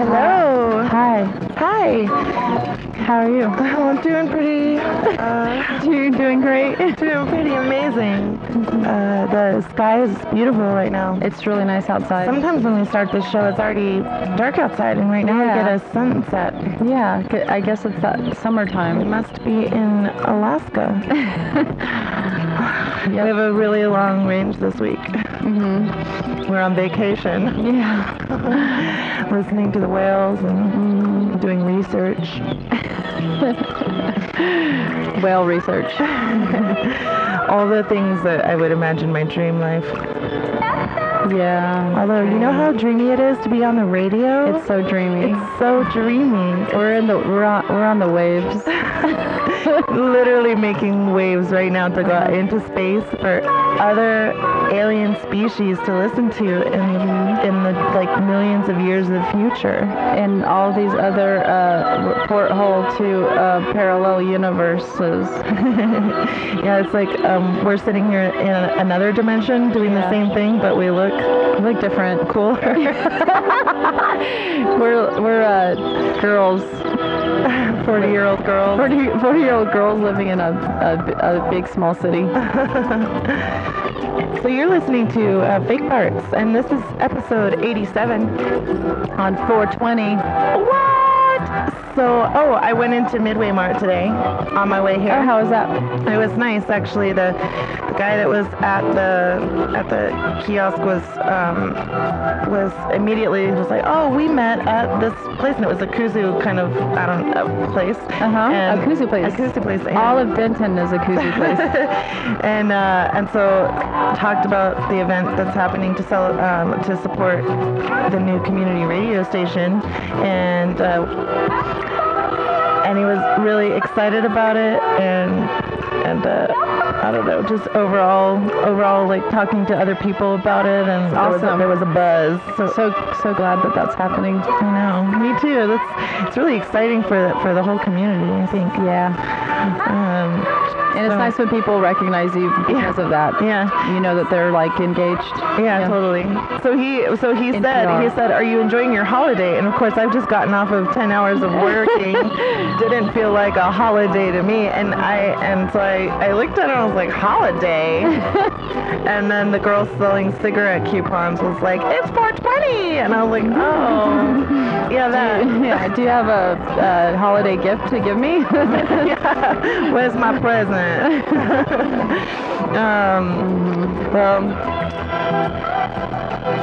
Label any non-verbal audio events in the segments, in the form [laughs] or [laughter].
Hello. Hi. Hi. How are you? Well, [laughs] I'm doing pretty. Uh, [laughs] You're doing great. [laughs] doing pretty amazing. Uh, the sky is beautiful right now. It's really nice outside. Sometimes when we start this show, it's already dark outside, and right now we get a sunset. yeah, I guess it's that We summertime. must be in Alaska. We have a really long range this week. Mhm. We're on vacation, Yeah. [laughs] listening to the whales and doing research. [laughs] Whale research. [laughs] All the things that I would imagine my dream life. Yeah. Although, you know how dreamy it is to be on the radio? It's so dreamy. It's so dreamy. We're in the we're on, we're on the waves. literally making waves right now to go out into space for other alien species to listen to in in the like millions of years of the future. and all these other uh, porthole to uh, parallel universes. [laughs] yeah, it's like um, we're sitting here in another dimension doing the same thing, but we look We look different. cooler. [laughs] We're we're uh, girls, [laughs] 40 year old girls. 40, 40 year old girls living in a, a, a big small city. So you're listening to uh, Fake Parts, and this is episode 87. On 420. What? So, oh, I went into Midway Mart today on my way here. Oh, how was that? It was nice, actually. The the guy that was at the at the kiosk was um, was immediately was like, "Oh, we met at this place," and it was a kuzu kind of I don't know place. Uh-huh, a And- kudzu place. A kuzu place. and- All of Benton is a kuzu place. [laughs] and uh, and so talked about the event that's happening to sell um, to support the new community radio station, and uh, and he was really excited about it, and and uh, I don't know, just overall overall like talking to other people about it, and there was a- there was a buzz. So. So so glad that that's happening. I know, me too. That's it's really exciting for the, for the whole community. I think. Yeah. Um, And it's So- nice when people recognize you because of that. yeah. You know that they're like engaged. Yeah, totally. So he so he In said PR. he said, "Are you enjoying your holiday?" And of course, I've just gotten off of 10 hours of working. [laughs] Didn't feel like a holiday to me. And I and so I I looked at it and I was like, "Holiday?" [laughs] and then the girl selling cigarette coupons was like, "It's 420." And I was like, "Oh, [laughs] yeah, that." yeah. Do you have a, a holiday gift to give me? yeah. Where's my present? [laughs] um, well,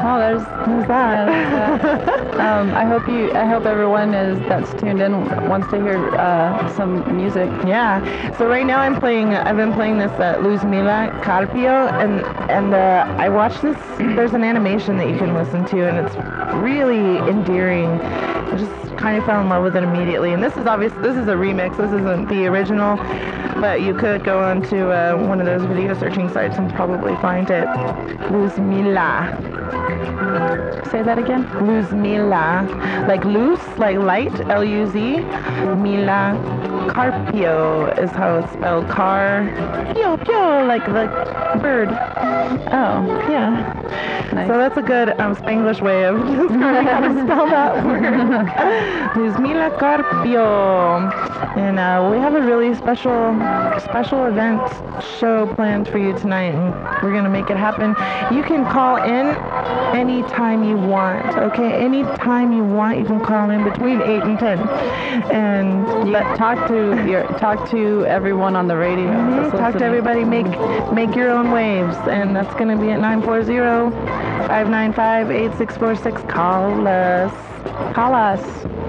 oh, there's who's that? [laughs] um, I hope you. I hope everyone is that's tuned in wants to hear uh, some music. Yeah. So right now I'm playing. I've been playing this uh, Luz Mila Carpio, and and uh, I watched this. There's an animation that you can listen to, and it's really endearing. I just kind of fell in love with it immediately. And this is obvious. This is a remix. This isn't the original, but you could go onto uh, one of those video searching sites and probably find it. Luz Mila. Say that again. Luz Mila, like loose, like light, L-U-Z. Mila Carpio is how it's spelled. Car, pio, pio, like the bird. Oh, Yeah. Nice. So that's a good um, Spanglish way of [laughs] describing how to spell that [laughs] word. Luz Mila Carpio. And uh, we have a really special, special event show planned for you tonight, and we're gonna make it happen. You can call in anytime you want. Okay, anytime you want, you can call in between eight and ten, and you talk to your talk to everyone on the radio. Mhm, that's Talk to everybody. Make make your own waves, and that's going to be at 940-595-8646. Call us. Call us.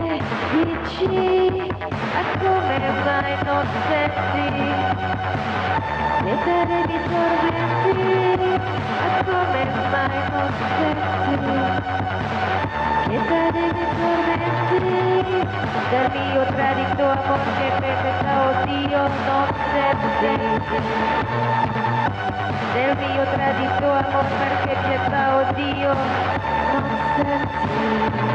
Che dici a come mai non senti? Lettere di tormenti a come mai non senti? Lettere di tormenti del mio tradito amor che pensa oddio non senti. Del mio tradito amor perché pietà oddio non senti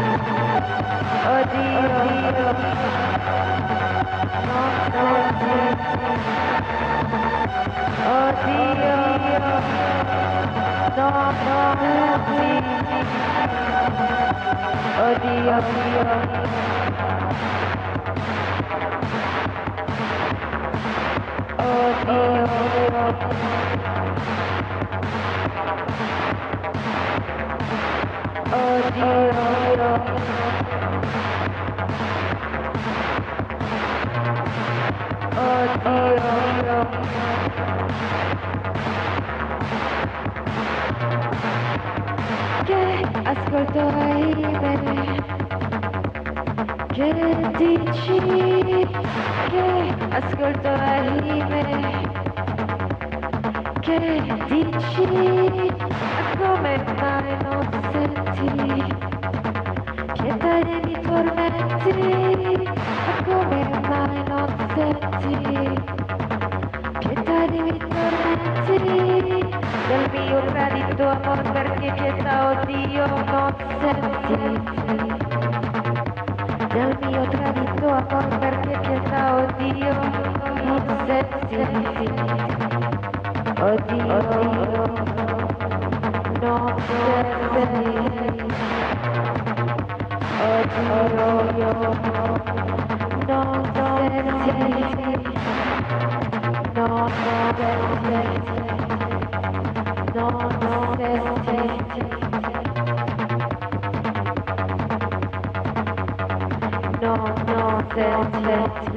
oddio oddio ascolto rime che dici? Che ascolto rime che dici? Come mai non senti? Pietà dei miei tormenti come mai non senti? Pietà dei miei tormenti del mio tradito amor perché pietà oddio non senti del mio tradito amor perché pietà oddio non senti oddio non senti oddio non senti no senti no senti no no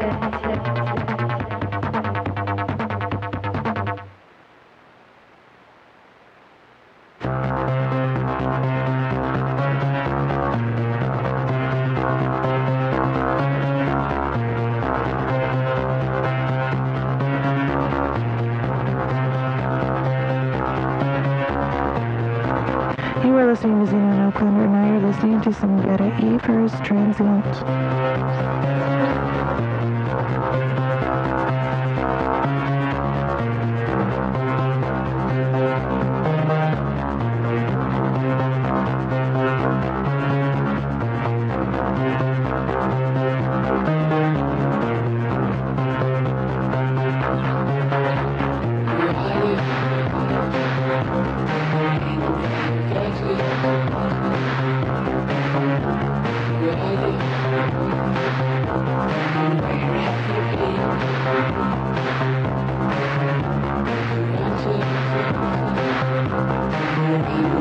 Thank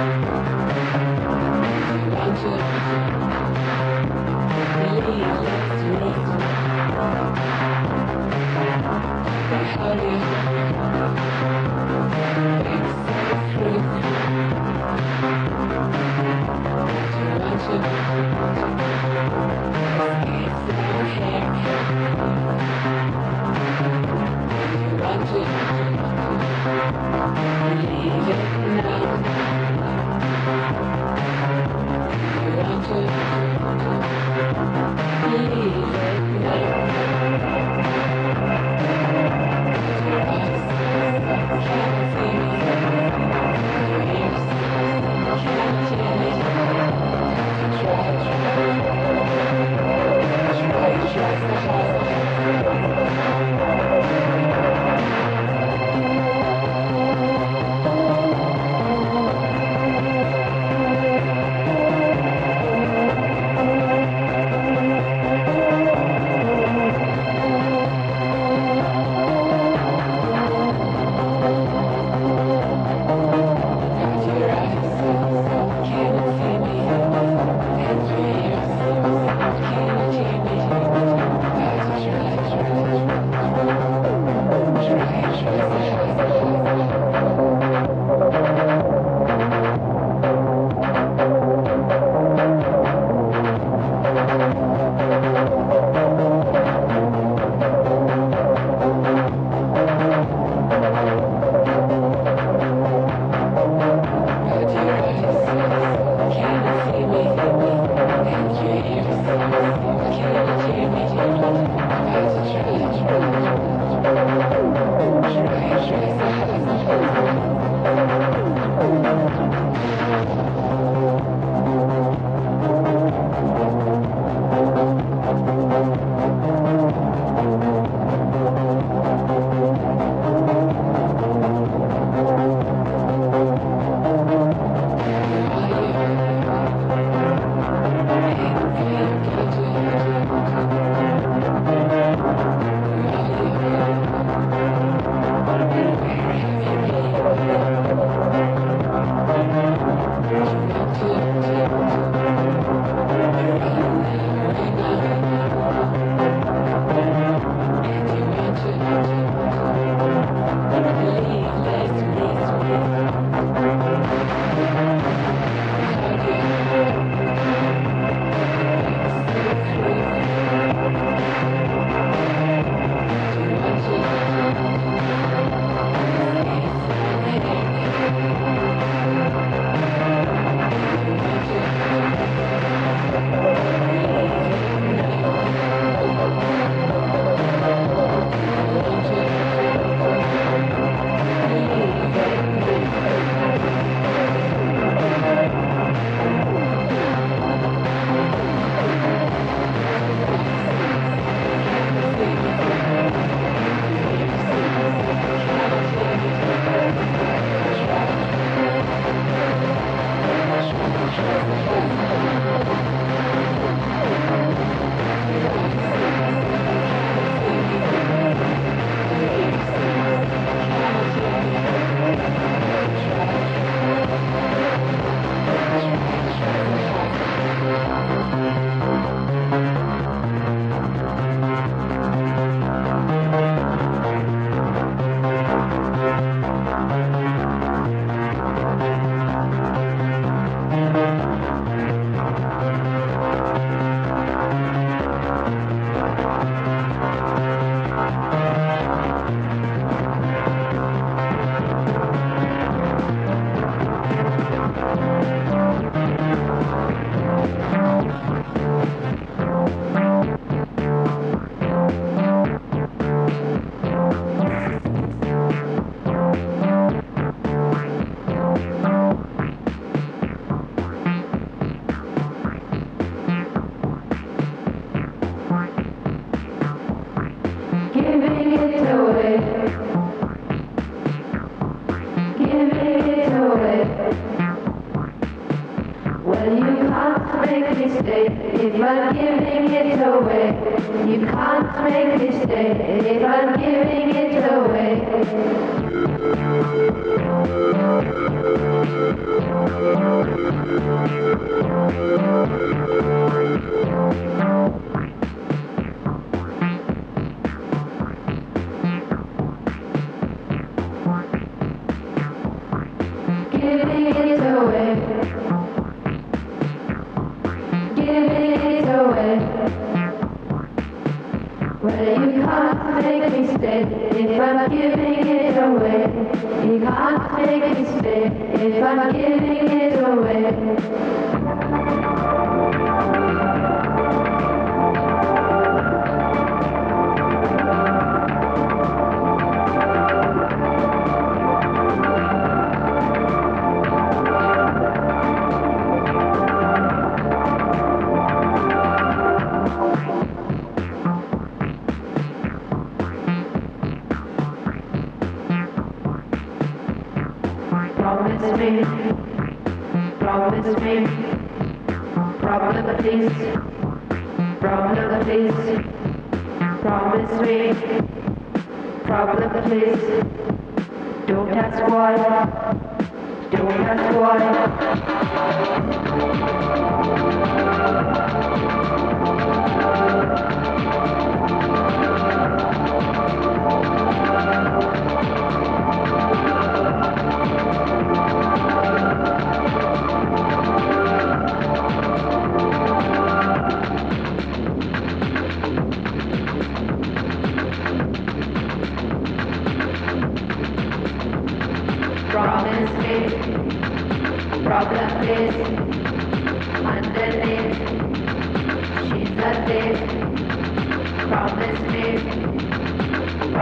you.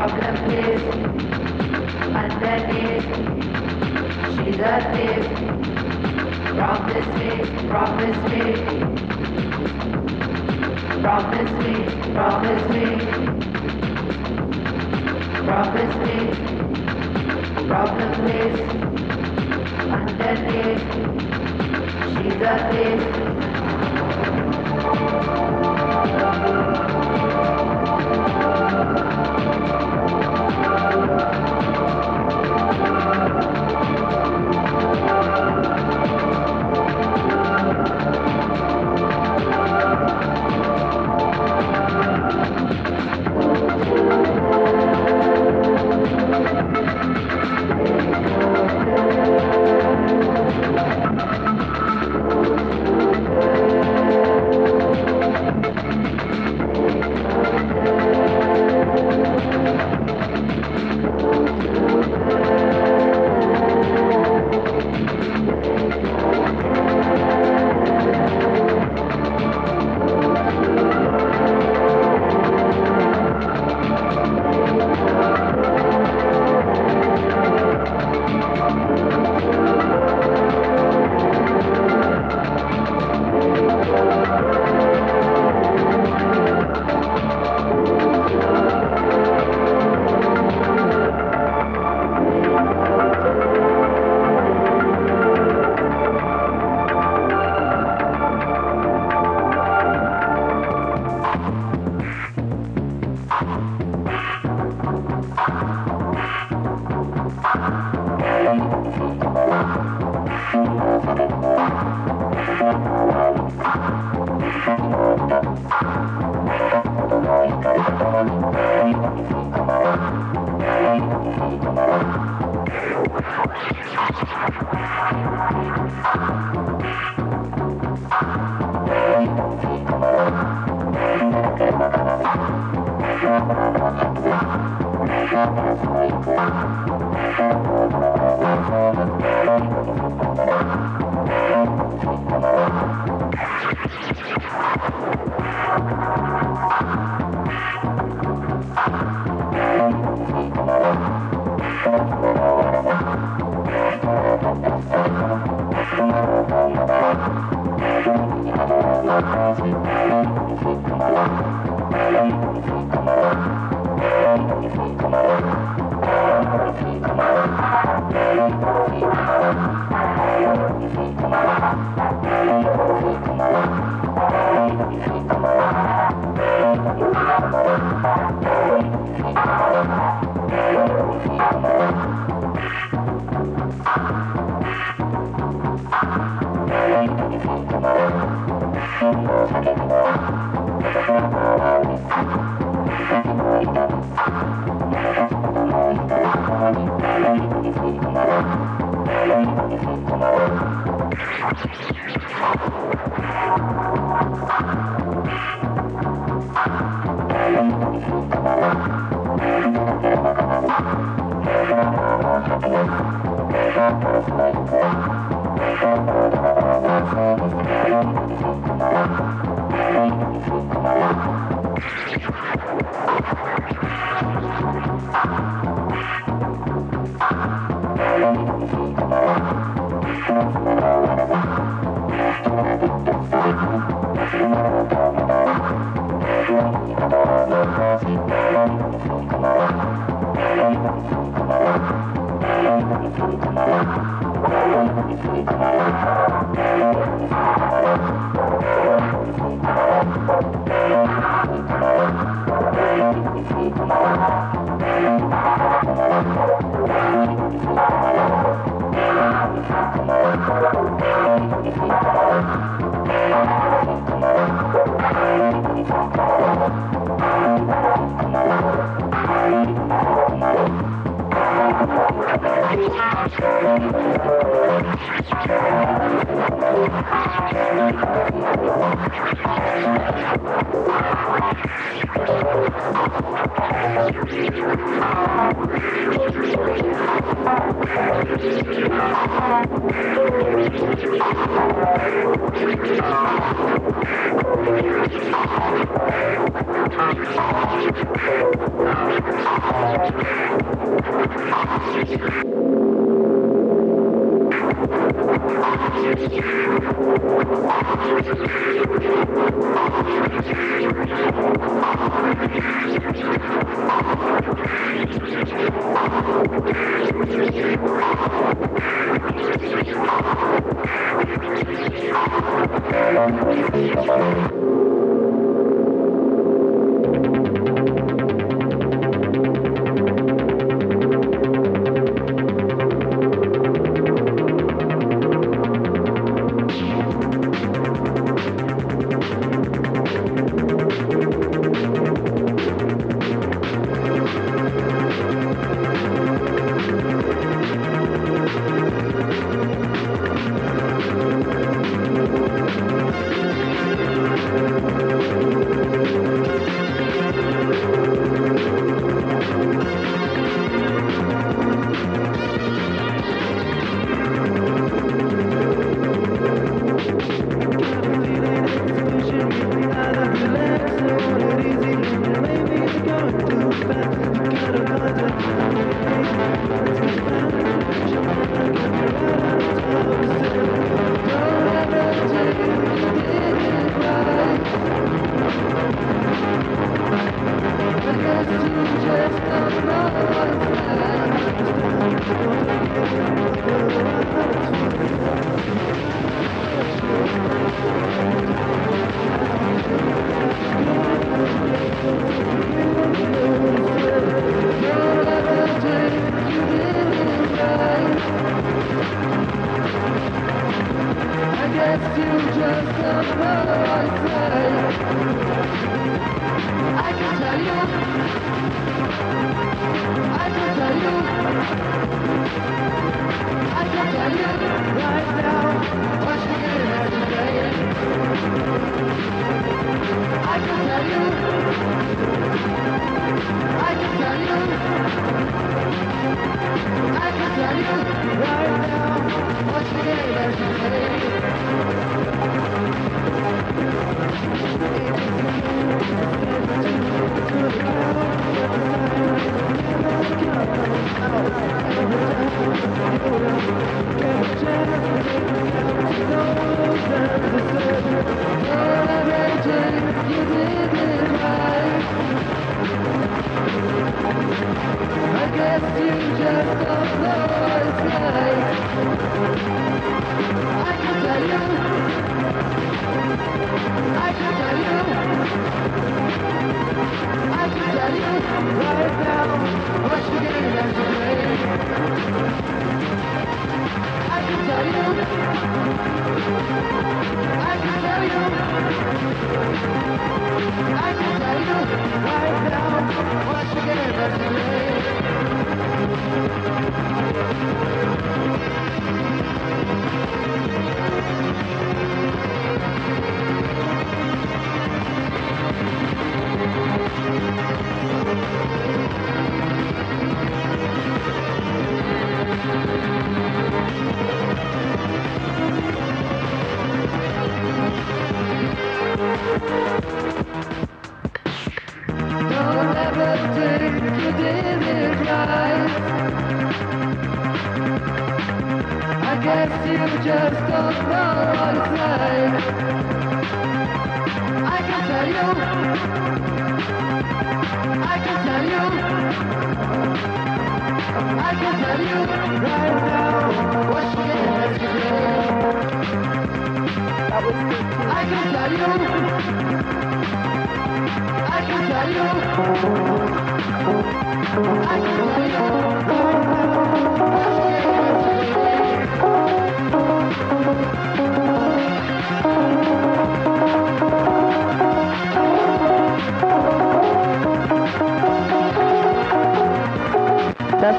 Problem is underneath. She's a thief. Promise me. Promise me. Promise me. Promise me. Promise me. Problem is underneath. She's a thief. I'm not a boy. I'm not a boy.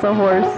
A horse.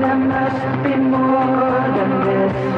There must be more. than this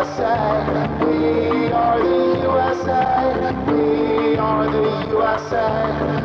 USA. We are the USA. We are the USA.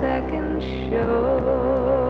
Second show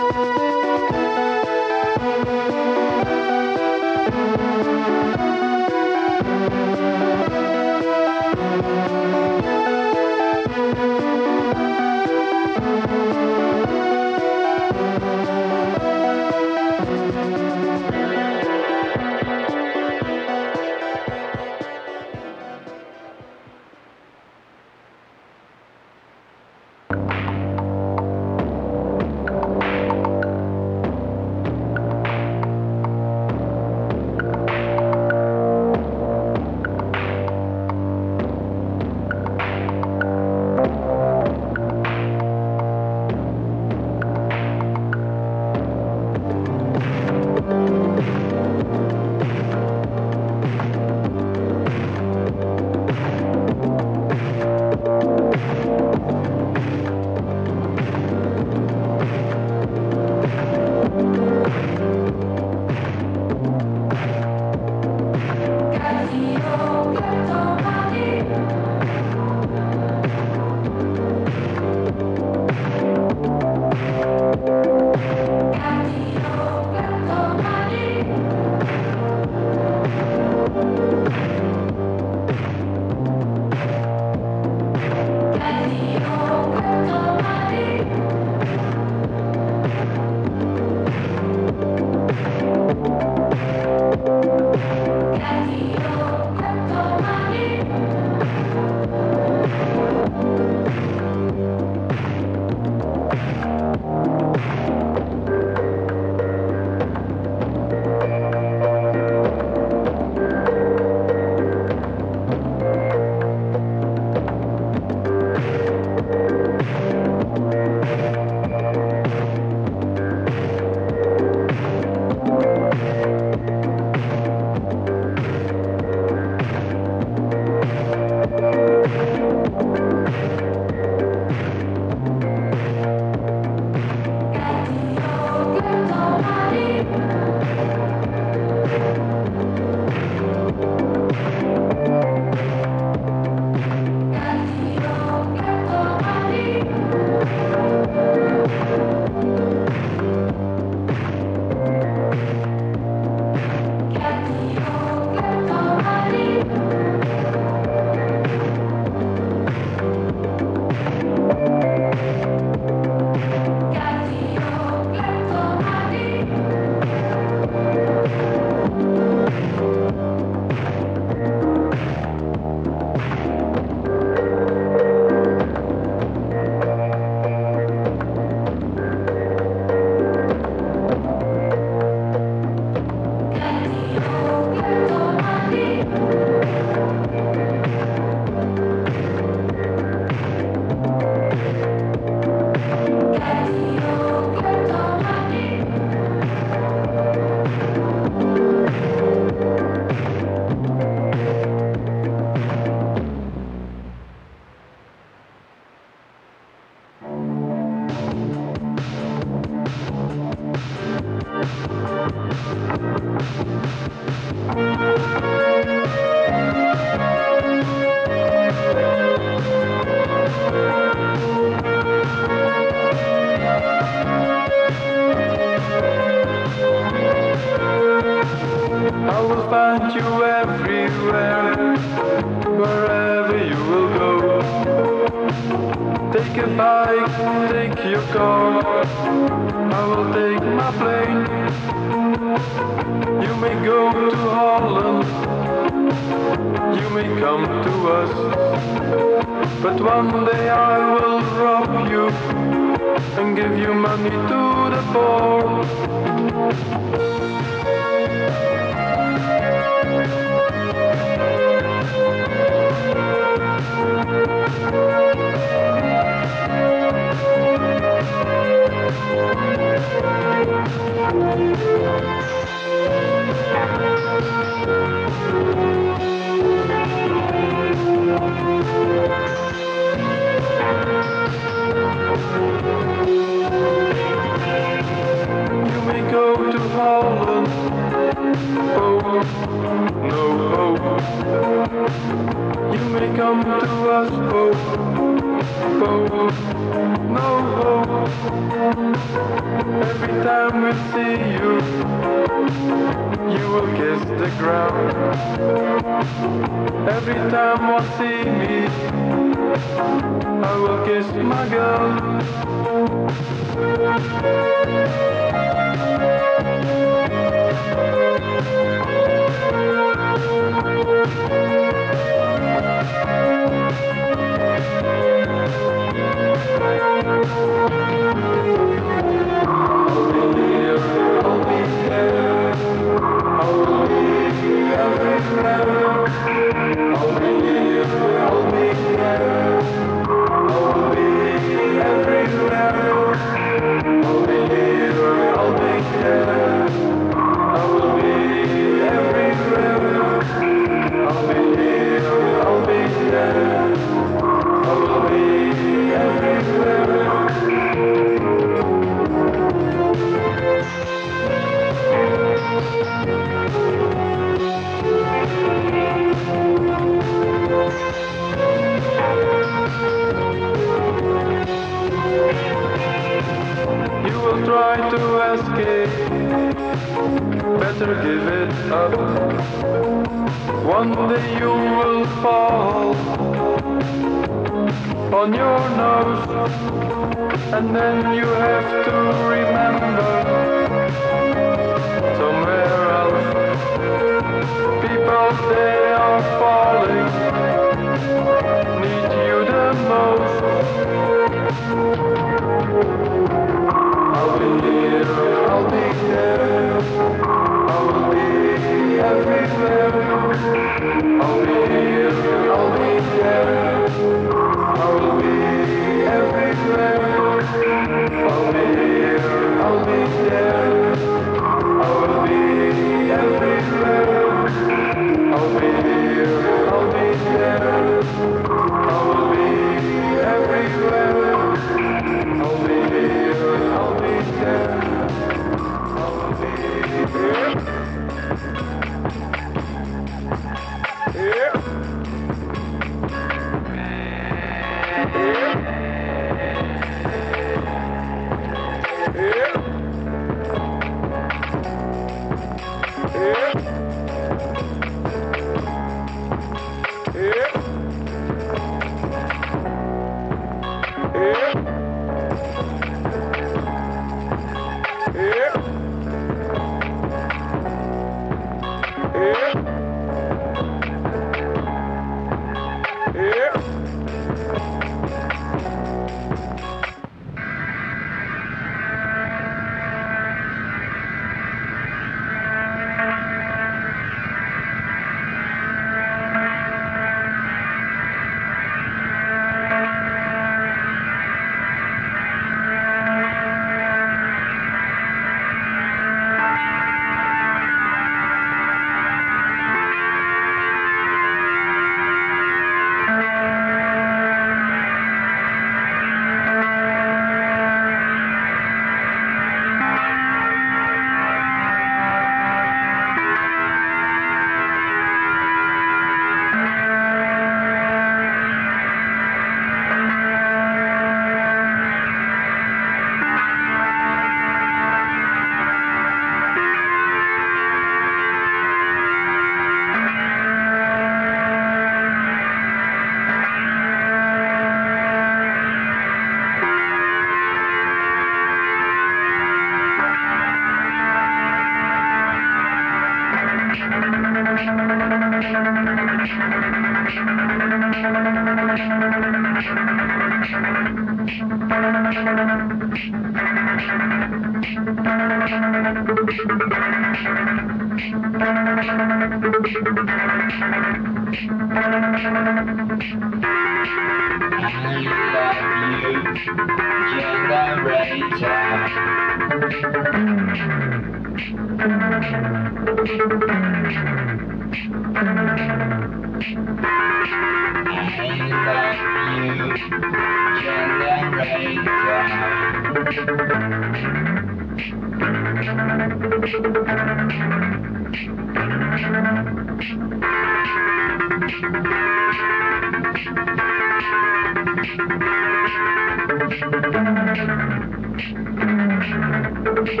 Fill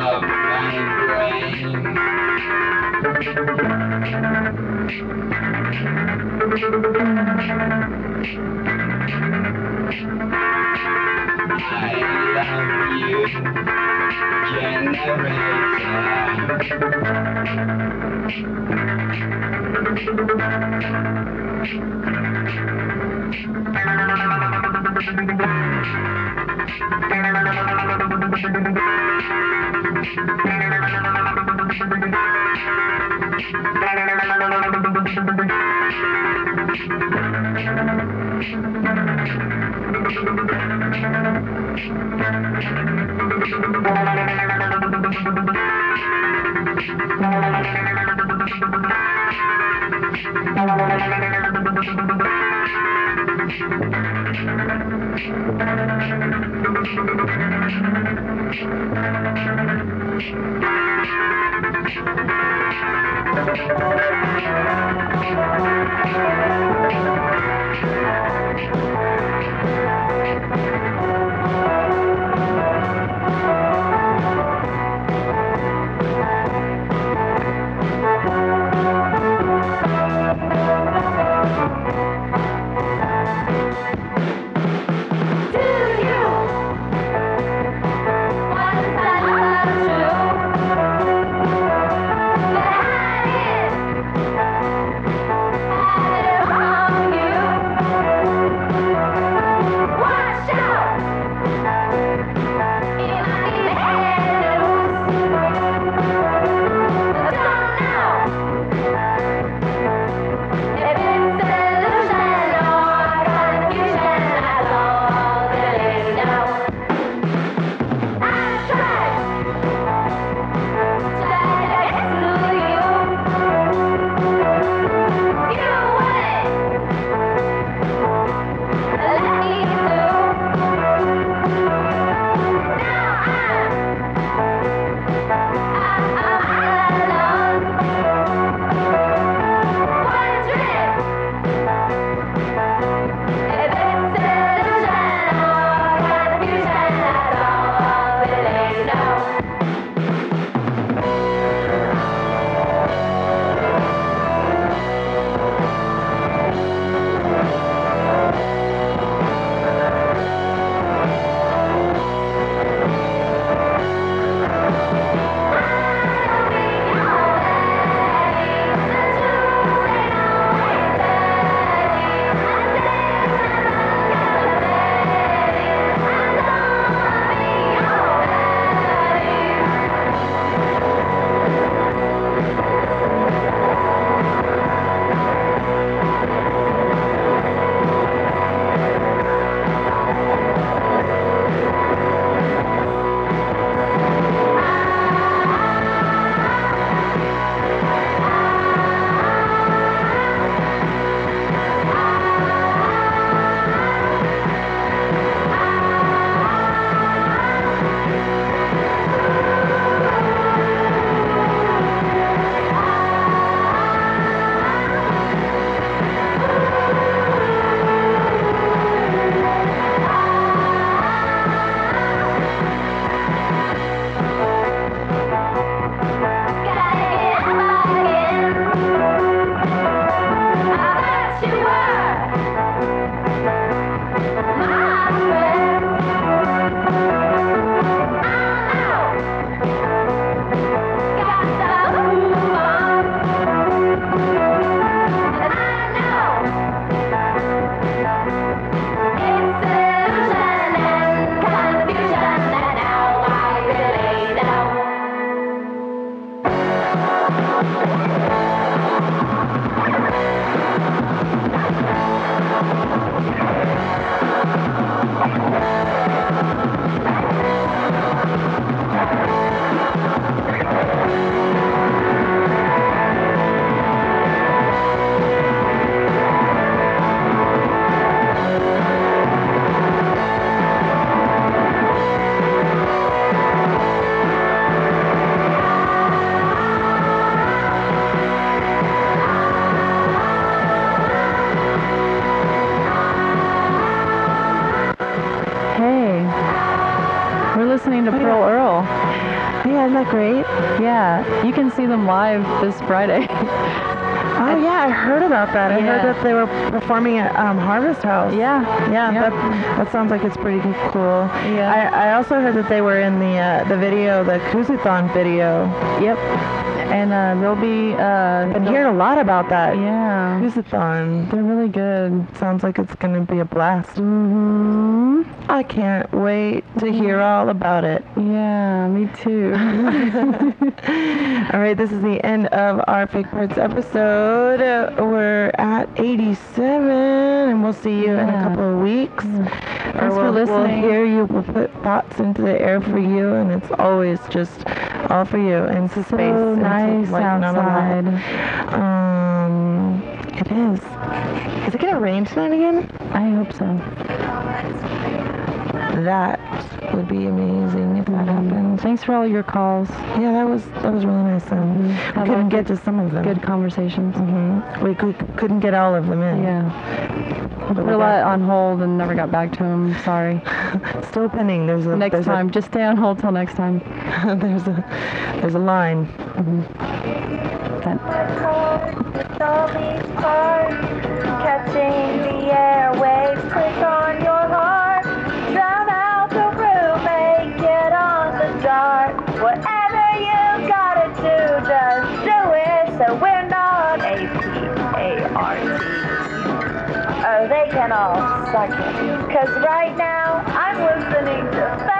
up my brain. I love you, generator. Behind it, Friday. [laughs] Oh yeah, I heard about that. I Yeah. heard that they were performing at um, Harvest House. yeah, Yeah, Yep. that, that sounds like it's pretty cool. Yeah. I, I also heard that they were in the uh, the video, the Kuzuthon video. Yep. And uh, they'll be. Uh, Been hearing a lot about that. Yeah. Kuzuthon. They're really good. Sounds like it's gonna be a blast. hmm I can't wait to hear all about it. Yeah, me too. [laughs] [laughs] All right, this is the end of our Fake Parts episode. Uh, we're at 87, and we'll see you in a couple of weeks. Thanks or for we'll, listening. We'll hear you. We'll put thoughts into the air for you, and it's always just all for you into so space. nice not outside. Um, it is. Is it gonna rain tonight again? I hope so. That would be amazing if that happened. Thanks for all your calls. Yeah, that was that was really nice. Um, we Had a lot couldn't get to some of them. Good conversations. hmm We could, couldn't get all of them in. Yeah. But Put we a lot got- on hold and never got back to him. Sorry. [laughs] Still pending. There's a Next there's time, just stay on hold till next time. [laughs] There's a there's a line. That- I can all suck it. Because right now, I'm listening to